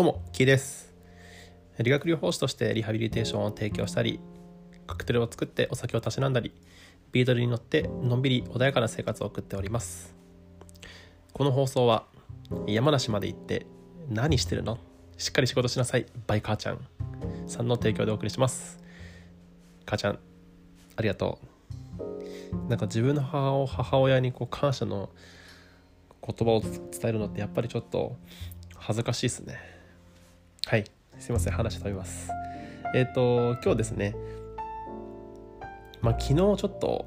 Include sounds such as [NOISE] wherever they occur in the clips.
どうも、キーです。理学療法士としてリハビリテーションを提供したり、カクテルを作ってお酒をたしなんだり、ビートルに乗ってのんびり穏やかな生活を送っております。この放送は、山梨まで行って何してるの？しっかり仕事しなさい、バイ母ちゃんさんの提供でお送りします。母ちゃん、ありがとう。なんか自分の母を母親にこう感謝の言葉を伝えるのってやっぱりちょっと恥ずかしいですねはい。すいません話飛びます。えっ、と今日ですね。まあ昨日ちょっと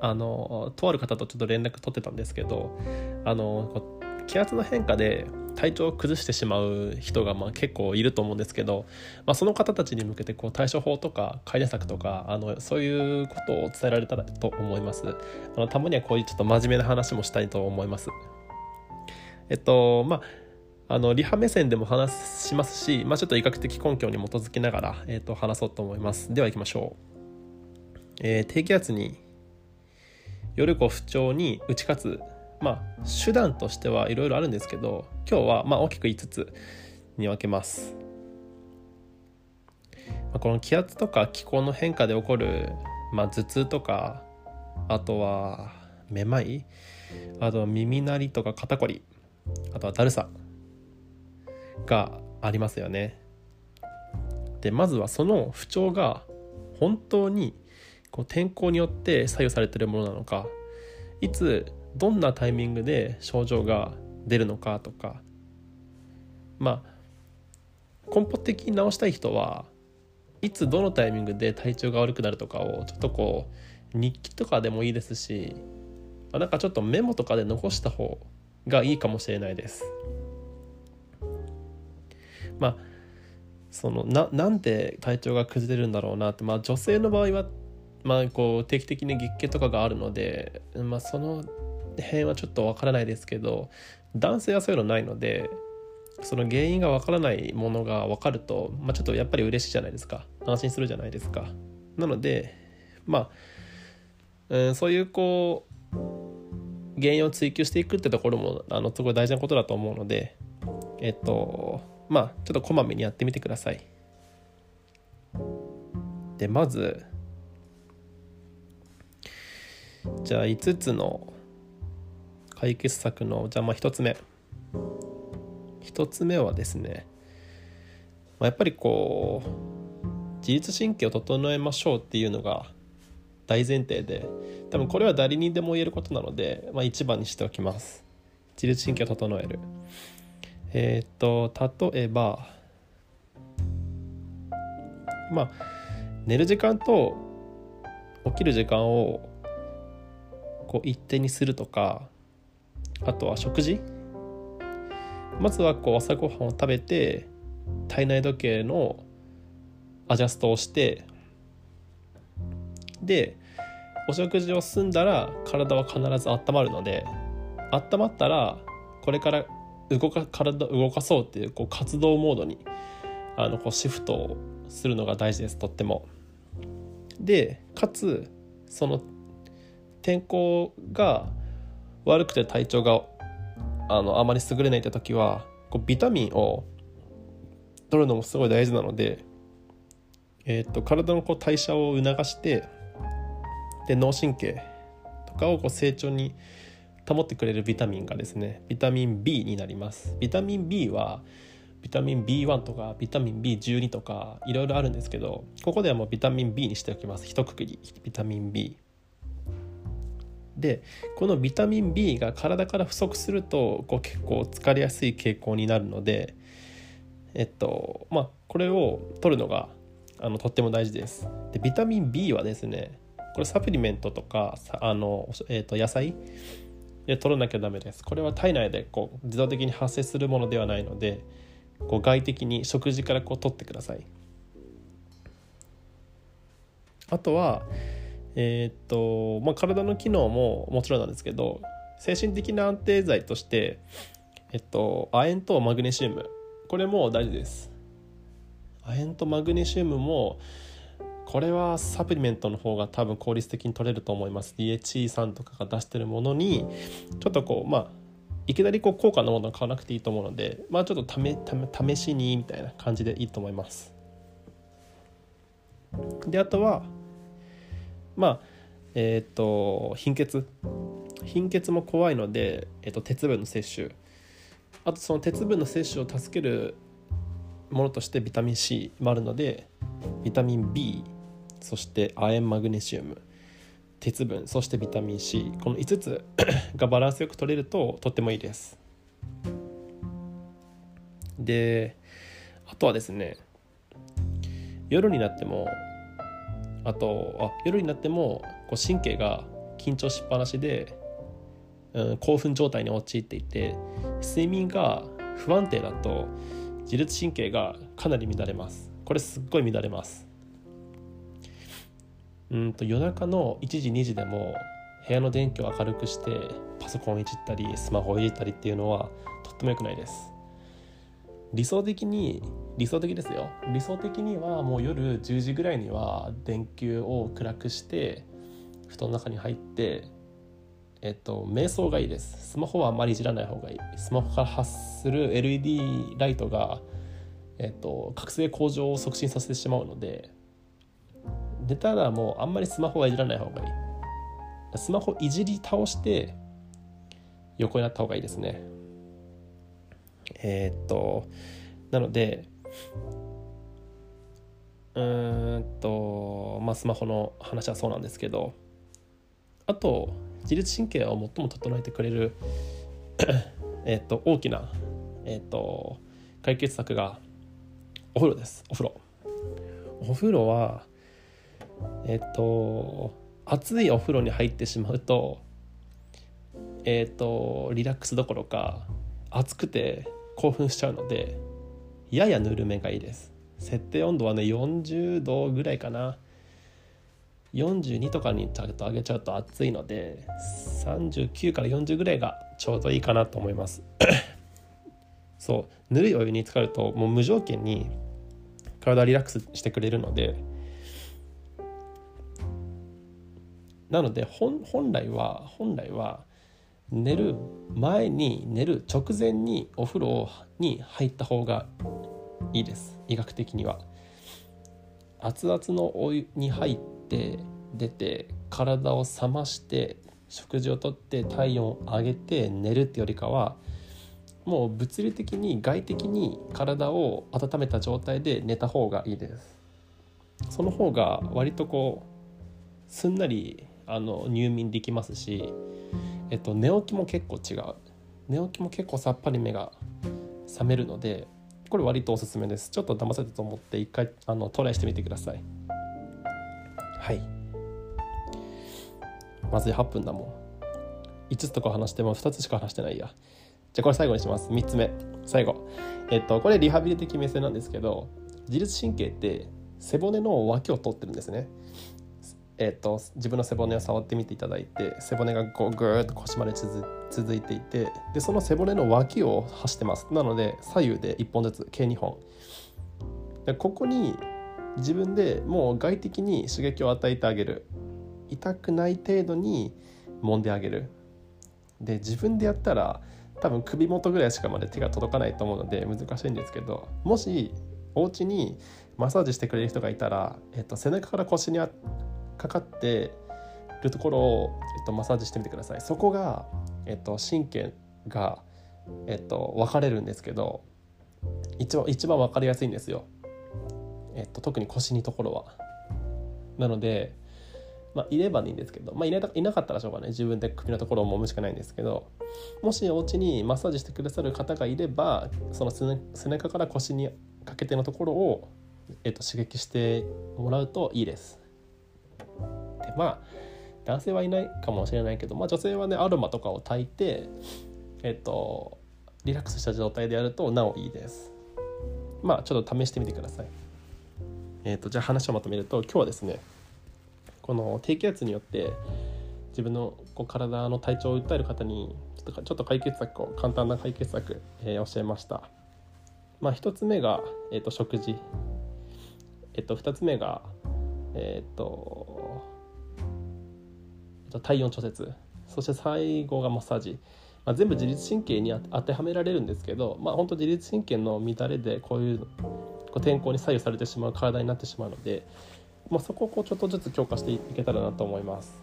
あのとある方とちょっと連絡取ってたんですけどあのこ気圧の変化で体調を崩してしまう人がまあ結構いると思うんですけど、まあ、その方たちに向けてこう対処法とか改善策とかあのそういうことを伝えられたらと思います。あのたまにはこういうちょっと真面目な話もしたいと思います。えっとまああのリハ目線でも話しますし、まあ、ちょっと医学的根拠に基づきながら、えっと、話そうと思います。では行きましょう、えー低気圧によるこ不調に打ち勝つまあ手段としてはいろいろあるんですけど今日はまあ大きく5つに分けます、この気圧とか気候の変化で起こる、まあ、頭痛とかあとはめまいあとは耳鳴りとか肩こりあとはだるさ。がありますよねでまずはその不調が本当にこう天候によって左右されてるものなのかいつどんなタイミングで症状が出るのかとかまあ根本的に治したい人はいつどのタイミングで体調が悪くなるとかをちょっとこう日記とかでもいいですしまあなんかちょっとメモとかで残した方がいいかもしれないです。まあそのななんで体調が崩れるんだろうなって、まあ、女性の場合は、まあ、こう定期的に月経とかがあるので、まあ、その辺はちょっとわからないですけど男性はそういうのないのでその原因がわからないものが分かると、まあ、ちょっとやっぱり嬉しいじゃないですか。安心するじゃないですか。なのでまあ、うん、そういうこう原因を追求していくってところもあのすごい大事なことだと思うのでえっとまあちょっとこまめにやってみてください。でまずじゃあ5つの解決策のじゃあまあ1つ目。1つ目はですね、まあ、やっぱりこう自律神経を整えましょうっていうのが大前提で多分これは誰にでも言えることなので、まあ、一番にしておきます。自律神経を整える。えっ、と例えばまあ寝る時間と起きる時間をこう一定にするとかあとは食事。まずはこう朝ごはんを食べて体内時計のアジャストをしてでお食事を済んだら体は必ず温まるので温まったらこれから動か体を動かそうっていうこう活動モードにあのこうシフトをするのが大事ですとっても。でかつその天候が悪くて体調があのあまり優れないって時はこうビタミンを取るのもすごい大事なので、えー、と体のこう代謝を促してで脳神経とかをこう成長に保ってくれるビタミンがですねビタミン B になります。ビタミン B はビタミン B1 とかビタミン B12 とかいろいろあるんですけどここではもうビタミン B にしておきます。一括り。ビタミン B でこのビタミン B が体から不足するとこう結構疲れやすい傾向になるのでえっとまあこれを取るのがあのとっても大事です。でビタミン B はですねこれサプリメントとかあの、えっと野菜で取らなきゃダメです。これは体内でこう自動的に発生するものではないのでこう外的に食事からこう取ってください。あとはえーっとまあ体の機能ももちろんなんですけど精神的な安定剤としてえっと亜鉛とマグネシウム。これも大事です。亜鉛とマグネシウムもこれはサプリメントの方が多分効率的に取れると思います。DHE さんとかが出してるものにちょっとこうまあいきなりこう高価なものを買わなくていいと思うのでまあちょっと試しにみたいな感じでいいと思います。であとはまあえっ、ー、と貧血。貧血も怖いので、えーと、鉄分の摂取。あとその鉄分の摂取を助けるものとしてビタミン C もあるのでビタミン B そして亜鉛マグネシウム鉄分そしてビタミン C この5つ [COUGHS] がバランスよく取れるととってもいいです。であとはですね夜になってもあとあ夜になってもこう神経が緊張しっぱなしでうん、興奮状態に陥っていて睡眠が不安定だと自律神経がかなり乱れます。これすっごい乱れます。うんと夜中の1時2時でも部屋の電気を明るくしてパソコンいじったりスマホをいじったりっていうのはとっても良くないです理想的に理想的ですよ理想的にはもう夜10時ぐらいには電球を暗くして布団の中に入ってえっと、瞑想がいいです。スマホはあまりいじらない方がいい。スマホから発する LED ライトが、えっと、覚醒向上を促進させてしまうので、寝たらもうあんまりスマホはいじらない方がいい。スマホいじり倒して、横になった方がいいですね。えー、っと、なので、うーんと、まあ、スマホの話はそうなんですけど、あと、自律神経を最も整えてくれる [COUGHS] えっと大きな、えっと、解決策がお風呂ですお風呂お風呂はえっと熱いお風呂に入ってしまうとえっとリラックスどころか熱くて興奮しちゃうのでややぬるめがいいです。設定温度はね40度ぐらいかな。42とかにちゃんと上げちゃうと暑いので39から40ぐらいがちょうどいいかなと思います。[COUGHS] そう。ぬるいお湯に浸かるともう無条件に体リラックスしてくれるのでなので本来は本来は寝る前に寝る直前にお風呂に入った方がいいです。医学的には。熱々のお湯に入ってって出て体を冷まして食事をとって体温を上げて寝るってよりかはもう物理的に外的に体を温めた状態で寝た方がいいです。その方が割とこうすんなりあの入眠できますし、えっと、寝起きも結構違う。寝起きも結構さっぱり目が覚めるのでこれ割とおすすめです。ちょっと騙されたと思って一回あのトライしてみてください。はい。まずい8分だもん。5つとか話しても2つしか話してないや。じゃあこれ最後にします。3つ目。最後。えっとこれリハビリ的目線なんですけど自律神経って背骨の脇を取ってるんですねえっと自分の背骨を触ってみていただいて背骨がこうグーッと腰まで続いていてでその背骨の脇を走ってます。なので左右で1本ずつ計2本。でここに自分でもう外的に刺激を与えてあげる。痛くない程度に揉んであげる。で自分でやったら多分首元ぐらいしかまで手が届かないと思うので難しいんですけどもしお家にマッサージしてくれる人がいたら、えっと、背中から腰にあかかってるところを、えっと、マッサージしてみてくださいそこが、えっと、神経が、えっと、分かれるんですけど一番一番分かりやすいんですよえっと、特に腰にところは。なので、まあ、いればいいんですけど、まあ、いないなかったらしょうがない自分で首のところを揉むしかないんですけどもしお家にマッサージしてくださる方がいればその背中から腰にかけてのところを、えっと、刺激してもらうといいです。まあ男性はいないかもしれないけど、まあ、女性はねアロマとかを炊いてえっとリラックスした状態でやるとなおいいです。まあちょっと試してみてください。えーと、じゃあ話をまとめると今日はですねこの低気圧によって自分のこう体の体調を訴える方にちょっとちょっと解決策を簡単な解決策、えー、教えました。まあ、1つ目が、えーと、食事、えーと、2つ目が、えーと、と体温調節そして最後がマッサージまあ、全部自律神経に当てはめられるんですけど、まあ、本当自律神経の乱れでこういうこう天候に左右されてしまう体になってしまうので、まあ、そこをこうちょっとずつ強化していけたらなと思います。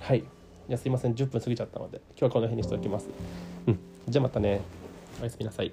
はいいやすいません10分過ぎちゃったので今日はこの辺にしておきます。うん、じゃあまたねおやすみなさい。